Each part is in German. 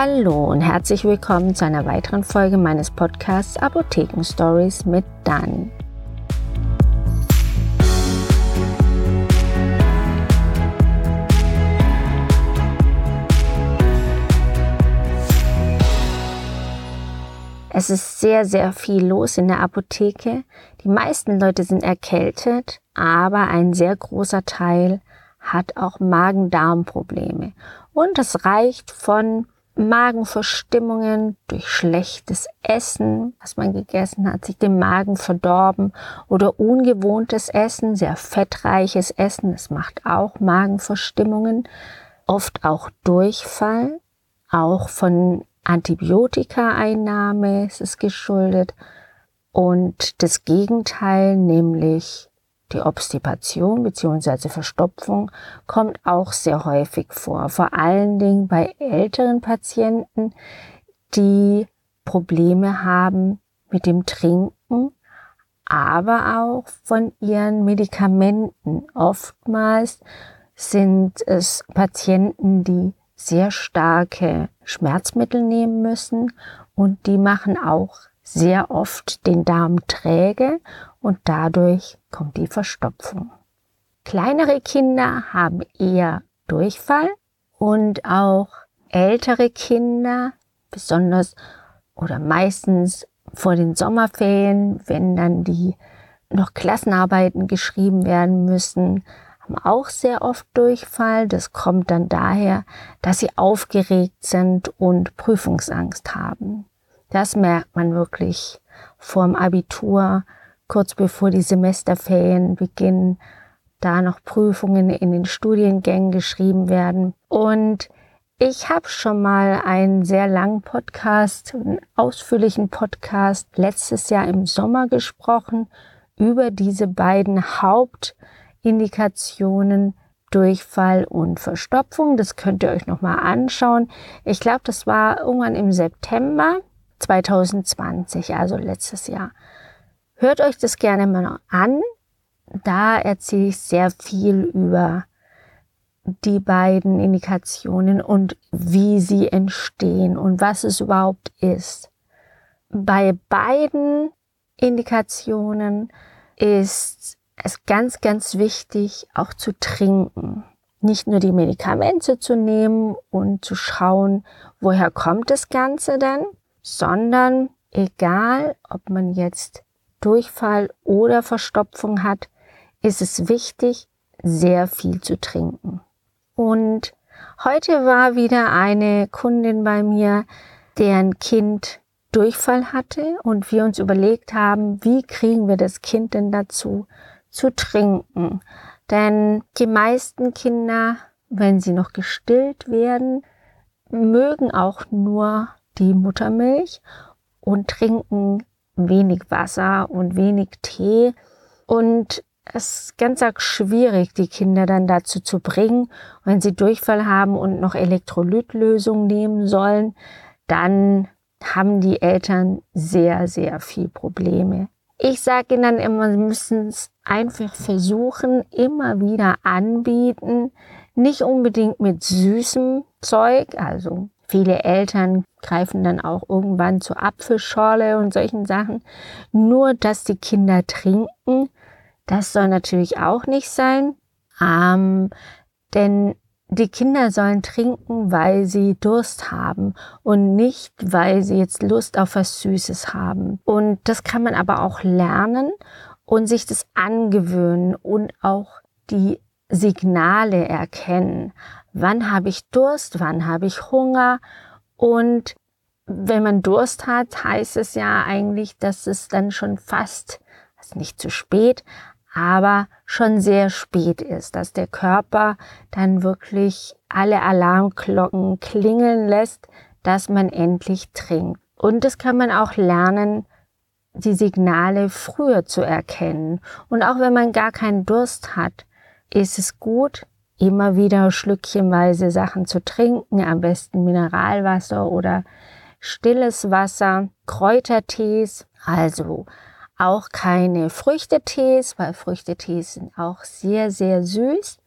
Hallo und herzlich willkommen zu einer weiteren Folge meines Podcasts Apotheken Stories mit Dan. Es ist sehr, sehr viel los in der Apotheke. Die meisten Leute sind erkältet, aber ein sehr großer Teil hat auch Magen-Darm-Probleme. Und das reicht von Magenverstimmungen durch schlechtes Essen, was man gegessen hat, sich den Magen verdorben oder ungewohntes Essen, sehr fettreiches Essen, das macht auch Magenverstimmungen, oft auch Durchfall, auch von Antibiotikaeinnahme ist es geschuldet. Und das Gegenteil, nämlich die Obstipation bzw. Verstopfung kommt auch sehr häufig vor, vor allen Dingen bei älteren Patienten, die Probleme haben mit dem Trinken, aber auch von ihren Medikamenten. Oftmals sind es Patienten, die sehr starke Schmerzmittel nehmen müssen und die machen auch sehr oft den Darm träge und dadurch kommt die Verstopfung. Kleinere Kinder haben eher Durchfall und auch ältere Kinder, besonders oder meistens vor den Sommerferien, wenn dann die noch Klassenarbeiten geschrieben werden müssen, haben auch sehr oft Durchfall. Das kommt dann daher, dass sie aufgeregt sind und Prüfungsangst haben. Das merkt man wirklich vorm Abitur, kurz bevor die Semesterferien beginnen, da noch Prüfungen in den Studiengängen geschrieben werden. Und ich habe schon mal einen sehr langen Podcast, einen ausführlichen Podcast letztes Jahr im Sommer gesprochen über diese beiden Haupt Indikationen Durchfall und Verstopfung. Das könnt ihr euch nochmal anschauen. Ich glaube, das war irgendwann im September 2020, also letztes Jahr. Hört euch das gerne mal an. Da erzähle ich sehr viel über die beiden Indikationen und wie sie entstehen und was es überhaupt ist. Bei beiden Indikationen ist es ganz, ganz wichtig, auch zu trinken. Nicht nur die Medikamente zu nehmen und zu schauen, woher kommt das Ganze denn, sondern egal, ob man jetzt Durchfall oder Verstopfung hat, ist es wichtig, sehr viel zu trinken. Und heute war wieder eine Kundin bei mir, deren Kind Durchfall hatte und wir uns überlegt haben, wie kriegen wir das Kind denn dazu, zu trinken. Denn die meisten Kinder, wenn sie noch gestillt werden, mögen auch nur die Muttermilch und trinken wenig Wasser und wenig Tee. Und es ist ganz schwierig, die Kinder dann dazu zu bringen. Wenn sie Durchfall haben und noch Elektrolytlösung nehmen sollen, dann haben die Eltern sehr, sehr viel Probleme. Ich sage ihnen dann immer, sie müssen es einfach versuchen, immer wieder anbieten. Nicht unbedingt mit süßem Zeug. Also viele Eltern greifen dann auch irgendwann zur Apfelschorle und solchen Sachen. Nur, dass die Kinder trinken, das soll natürlich auch nicht sein. Ähm, denn die Kinder sollen trinken, weil sie Durst haben und nicht, weil sie jetzt Lust auf was Süßes haben. Und das kann man aber auch lernen und sich das angewöhnen und auch die Signale erkennen. Wann habe ich Durst? Wann habe ich Hunger? Und wenn man Durst hat, heißt es ja eigentlich, dass es dann schon fast, also nicht zu spät, aber schon sehr spät ist, dass der Körper dann wirklich alle Alarmglocken klingeln lässt, dass man endlich trinkt. Und das kann man auch lernen, die Signale früher zu erkennen. Und auch wenn man gar keinen Durst hat, ist es gut, immer wieder schlückchenweise Sachen zu trinken, am besten Mineralwasser oder stilles Wasser, Kräutertees, also auch keine Früchtetees, weil Früchtetees sind auch sehr, sehr süß.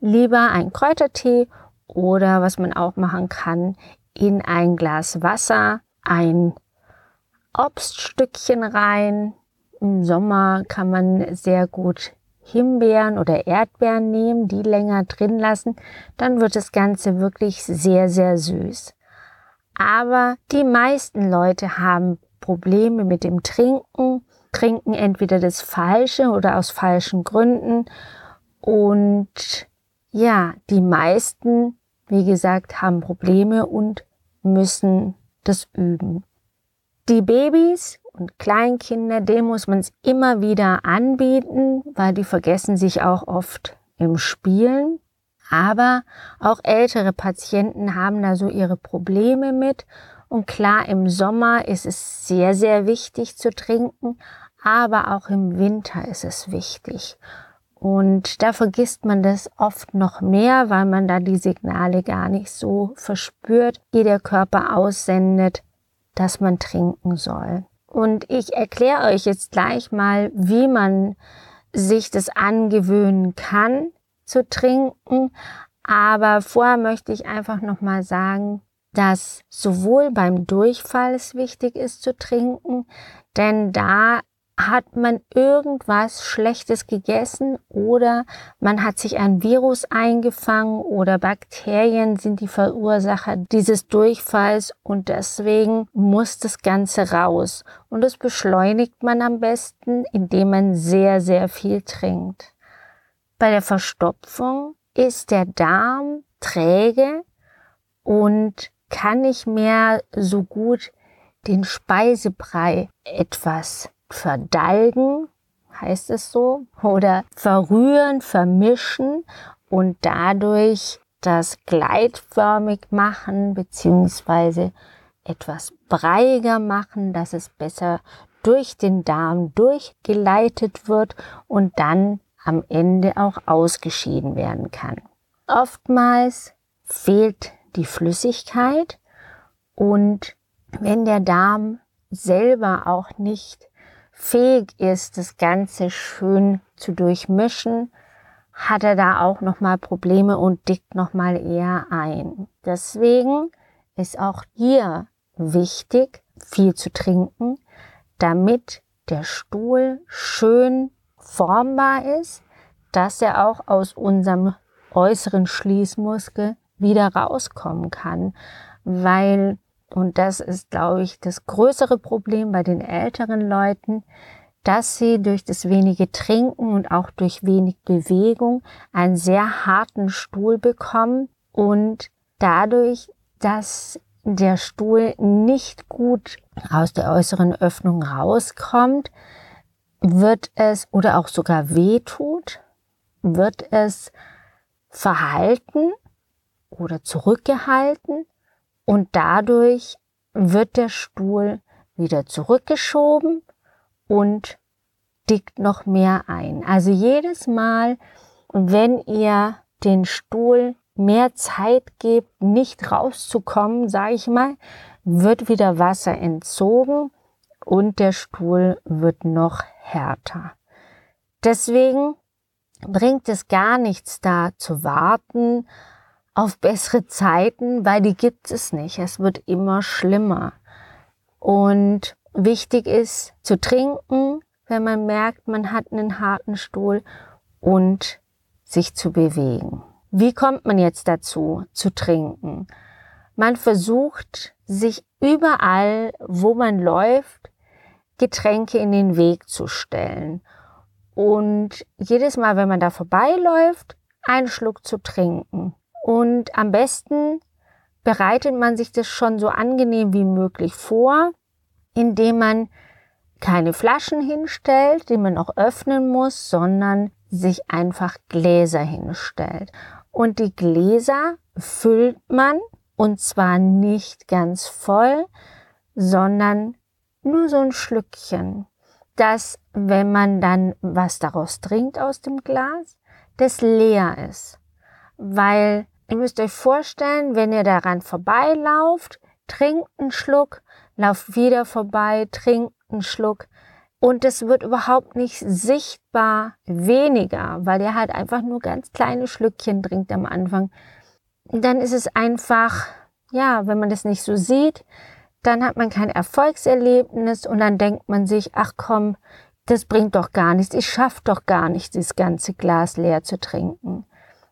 Lieber ein Kräutertee oder was man auch machen kann, in ein Glas Wasser ein Obststückchen rein. Im Sommer kann man sehr gut Himbeeren oder Erdbeeren nehmen, die länger drin lassen. Dann wird das Ganze wirklich sehr, sehr süß. Aber die meisten Leute haben Probleme mit dem Trinken, trinken entweder das Falsche oder aus falschen Gründen. Und ja, die meisten, wie gesagt, haben Probleme und müssen das üben. Die Babys und Kleinkinder, denen muss man es immer wieder anbieten, weil die vergessen sich auch oft im Spielen. Aber auch ältere Patienten haben da so ihre Probleme mit. Und klar, im Sommer ist es sehr, sehr wichtig zu trinken, aber auch im Winter ist es wichtig. Und da vergisst man das oft noch mehr, weil man da die Signale gar nicht so verspürt, die der Körper aussendet, dass man trinken soll. Und ich erkläre euch jetzt gleich mal, wie man sich das angewöhnen kann zu trinken. Aber vorher möchte ich einfach nochmal sagen, dass sowohl beim Durchfall es wichtig ist zu trinken, denn da hat man irgendwas Schlechtes gegessen oder man hat sich ein Virus eingefangen oder Bakterien sind die Verursacher dieses Durchfalls und deswegen muss das Ganze raus. Und das beschleunigt man am besten, indem man sehr, sehr viel trinkt. Bei der Verstopfung ist der Darm träge und kann nicht mehr so gut den Speisebrei etwas verdalgen, heißt es so, oder verrühren, vermischen und dadurch das gleitförmig machen beziehungsweise etwas breiiger machen, dass es besser durch den Darm durchgeleitet wird und dann am Ende auch ausgeschieden werden kann. Oftmals fehlt die Flüssigkeit und wenn der Darm selber auch nicht fähig ist, das Ganze schön zu durchmischen, hat er da auch nochmal Probleme und dickt nochmal eher ein. Deswegen ist auch hier wichtig, viel zu trinken, damit der Stuhl schön formbar ist, dass er auch aus unserem äußeren Schließmuskel wieder rauskommen kann, weil und das ist, glaube ich, das größere Problem bei den älteren Leuten, dass sie durch das wenige Trinken und auch durch wenig Bewegung einen sehr harten Stuhl bekommen und dadurch, dass der Stuhl nicht gut aus der äußeren Öffnung rauskommt, wird es oder auch sogar wehtut, wird es verhalten oder zurückgehalten und dadurch wird der Stuhl wieder zurückgeschoben und dickt noch mehr ein. Also jedes Mal, wenn ihr den Stuhl mehr Zeit gebt, nicht rauszukommen, sage ich mal, wird wieder Wasser entzogen und der Stuhl wird noch härter. Deswegen bringt es gar nichts da zu warten auf bessere Zeiten, weil die gibt es nicht. Es wird immer schlimmer. Und wichtig ist zu trinken, wenn man merkt, man hat einen harten Stuhl und sich zu bewegen. Wie kommt man jetzt dazu, zu trinken? Man versucht, sich überall, wo man läuft, Getränke in den Weg zu stellen. Und jedes Mal, wenn man da vorbeiläuft, einen Schluck zu trinken. Und am besten bereitet man sich das schon so angenehm wie möglich vor, indem man keine Flaschen hinstellt, die man auch öffnen muss, sondern sich einfach Gläser hinstellt. Und die Gläser füllt man und zwar nicht ganz voll, sondern nur so ein Schlückchen, dass wenn man dann was daraus trinkt aus dem Glas, das leer ist. Weil Ihr müsst euch vorstellen, wenn ihr daran vorbeilauft, trinkt einen Schluck, lauft wieder vorbei, trinkt einen Schluck und es wird überhaupt nicht sichtbar weniger, weil ihr halt einfach nur ganz kleine Schlückchen trinkt am Anfang. Dann ist es einfach, ja, wenn man das nicht so sieht, dann hat man kein Erfolgserlebnis und dann denkt man sich, ach komm, das bringt doch gar nichts, ich schaffe doch gar nicht, das ganze Glas leer zu trinken.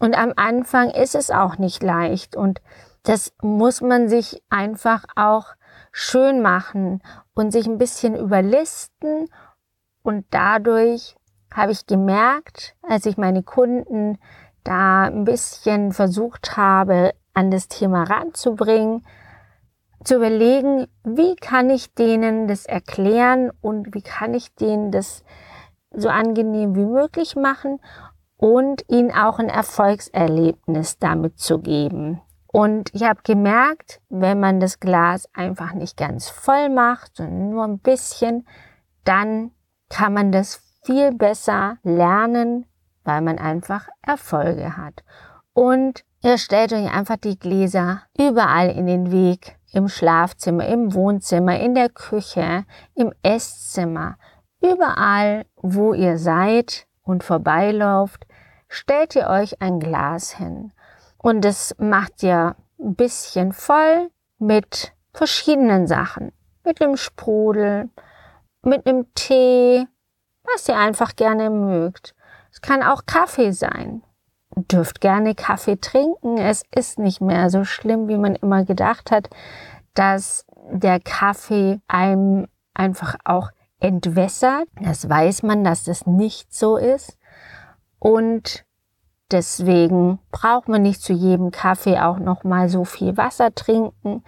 Und am Anfang ist es auch nicht leicht. Und das muss man sich einfach auch schön machen und sich ein bisschen überlisten. Und dadurch habe ich gemerkt, als ich meine Kunden da ein bisschen versucht habe, an das Thema ranzubringen, zu überlegen, wie kann ich denen das erklären und wie kann ich denen das so angenehm wie möglich machen und ihnen auch ein Erfolgserlebnis damit zu geben. Und ich habe gemerkt, wenn man das Glas einfach nicht ganz voll macht, sondern nur ein bisschen, dann kann man das viel besser lernen, weil man einfach Erfolge hat. Und ihr stellt euch einfach die Gläser überall in den Weg, im Schlafzimmer, im Wohnzimmer, in der Küche, im Esszimmer, überall, wo ihr seid und vorbeilauft, stellt ihr euch ein Glas hin. Und das macht ihr ein bisschen voll mit verschiedenen Sachen. Mit einem Sprudel, mit einem Tee, was ihr einfach gerne mögt. Es kann auch Kaffee sein. Dürft gerne Kaffee trinken. Es ist nicht mehr so schlimm, wie man immer gedacht hat, dass der Kaffee einem einfach auch entwässert. Das weiß man, dass das nicht so ist. Und deswegen braucht man nicht zu jedem Kaffee auch noch mal so viel Wasser trinken.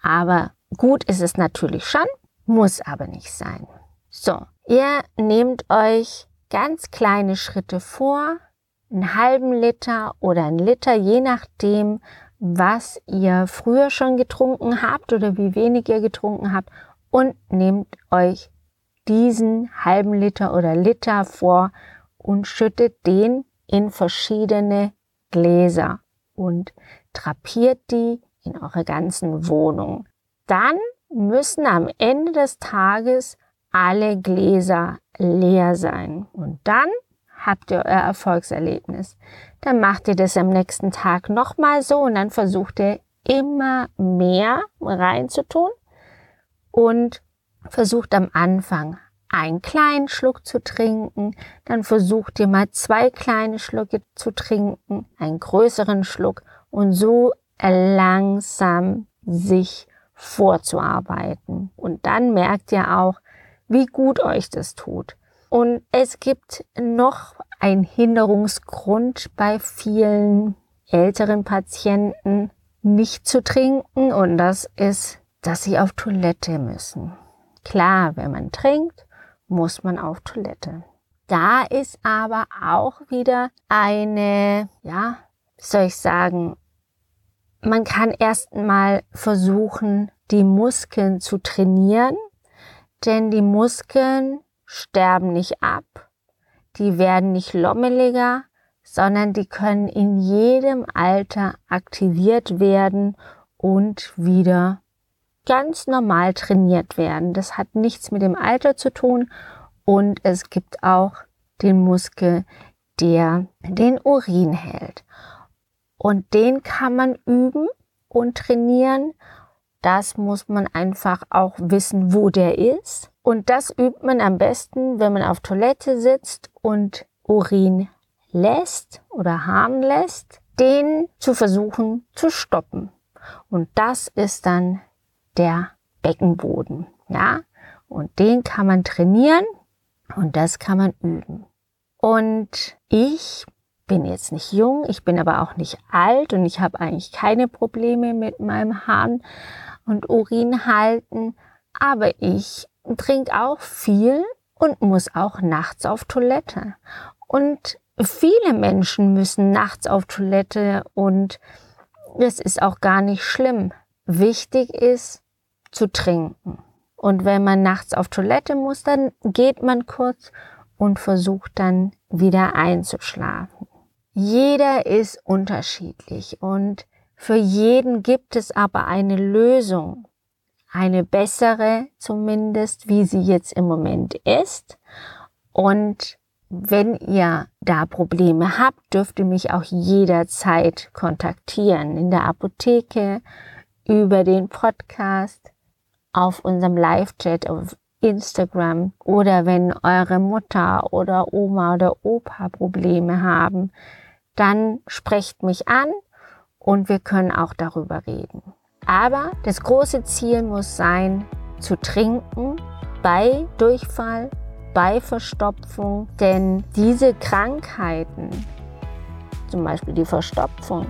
Aber gut ist es natürlich schon, muss aber nicht sein. So, ihr nehmt euch ganz kleine Schritte vor, einen halben Liter oder einen Liter, je nachdem, was ihr früher schon getrunken habt oder wie wenig ihr getrunken habt und nehmt euch diesen halben Liter oder Liter vor und schüttet den in verschiedene Gläser und drapiert die in eure ganzen Wohnung. Dann müssen am Ende des Tages alle Gläser leer sein. Und dann habt ihr euer Erfolgserlebnis. Dann macht ihr das am nächsten Tag nochmal so und dann versucht ihr immer mehr reinzutun und versucht am Anfang einen kleinen Schluck zu trinken, dann versucht ihr mal zwei kleine Schlucke zu trinken, einen größeren Schluck und so langsam sich vorzuarbeiten. Und dann merkt ihr auch, wie gut euch das tut. Und es gibt noch ein Hinderungsgrund bei vielen älteren Patienten, nicht zu trinken und das ist, dass sie auf Toilette müssen. Klar, wenn man trinkt, muss man auf Toilette. Da ist aber auch wieder eine, ja, soll ich sagen, man kann erst mal versuchen, die Muskeln zu trainieren, denn die Muskeln sterben nicht ab, die werden nicht lommeliger, sondern die können in jedem Alter aktiviert werden und wieder ganz normal trainiert werden. Das hat nichts mit dem Alter zu tun und es gibt auch den Muskel, der den Urin hält. Und den kann man üben und trainieren. Das muss man einfach auch wissen, wo der ist. Und das übt man am besten, wenn man auf Toilette sitzt und Urin lässt oder harren lässt, den zu versuchen zu stoppen. Und das ist dann der Beckenboden, ja? Und den kann man trainieren und das kann man üben. Und ich bin jetzt nicht jung, ich bin aber auch nicht alt und ich habe eigentlich keine Probleme mit meinem Hahn und Urin halten, aber ich trinke auch viel und muss auch nachts auf Toilette. Und viele Menschen müssen nachts auf Toilette und das ist auch gar nicht schlimm. Wichtig ist zu trinken. Und wenn man nachts auf Toilette muss, dann geht man kurz und versucht dann wieder einzuschlafen. Jeder ist unterschiedlich und für jeden gibt es aber eine Lösung. Eine bessere zumindest, wie sie jetzt im Moment ist. Und wenn ihr da Probleme habt, dürft ihr mich auch jederzeit kontaktieren. In der Apotheke, über den Podcast, auf unserem Live-Chat auf Instagram oder wenn eure Mutter oder Oma oder Opa Probleme haben, dann sprecht mich an und wir können auch darüber reden. Aber das große Ziel muss sein, zu trinken bei Durchfall, bei Verstopfung, denn diese Krankheiten, zum Beispiel die Verstopfung,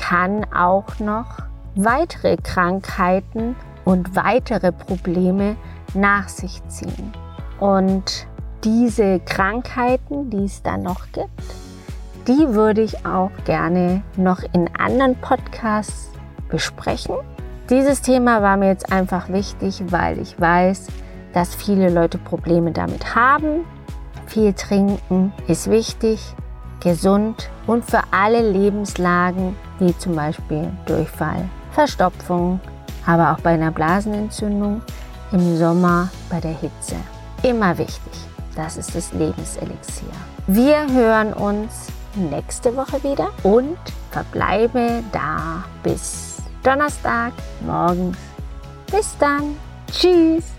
kann auch noch weitere Krankheiten und weitere Probleme nach sich ziehen. Und diese Krankheiten, die es dann noch gibt, die würde ich auch gerne noch in anderen Podcasts besprechen. Dieses Thema war mir jetzt einfach wichtig, weil ich weiß, dass viele Leute Probleme damit haben. Viel trinken ist wichtig, gesund und für alle Lebenslagen, wie zum Beispiel Durchfall, Verstopfung, aber auch bei einer Blasenentzündung im Sommer bei der Hitze. Immer wichtig. Das ist das Lebenselixier. Wir hören uns nächste Woche wieder und verbleibe da bis Donnerstag morgens. Bis dann. Tschüss.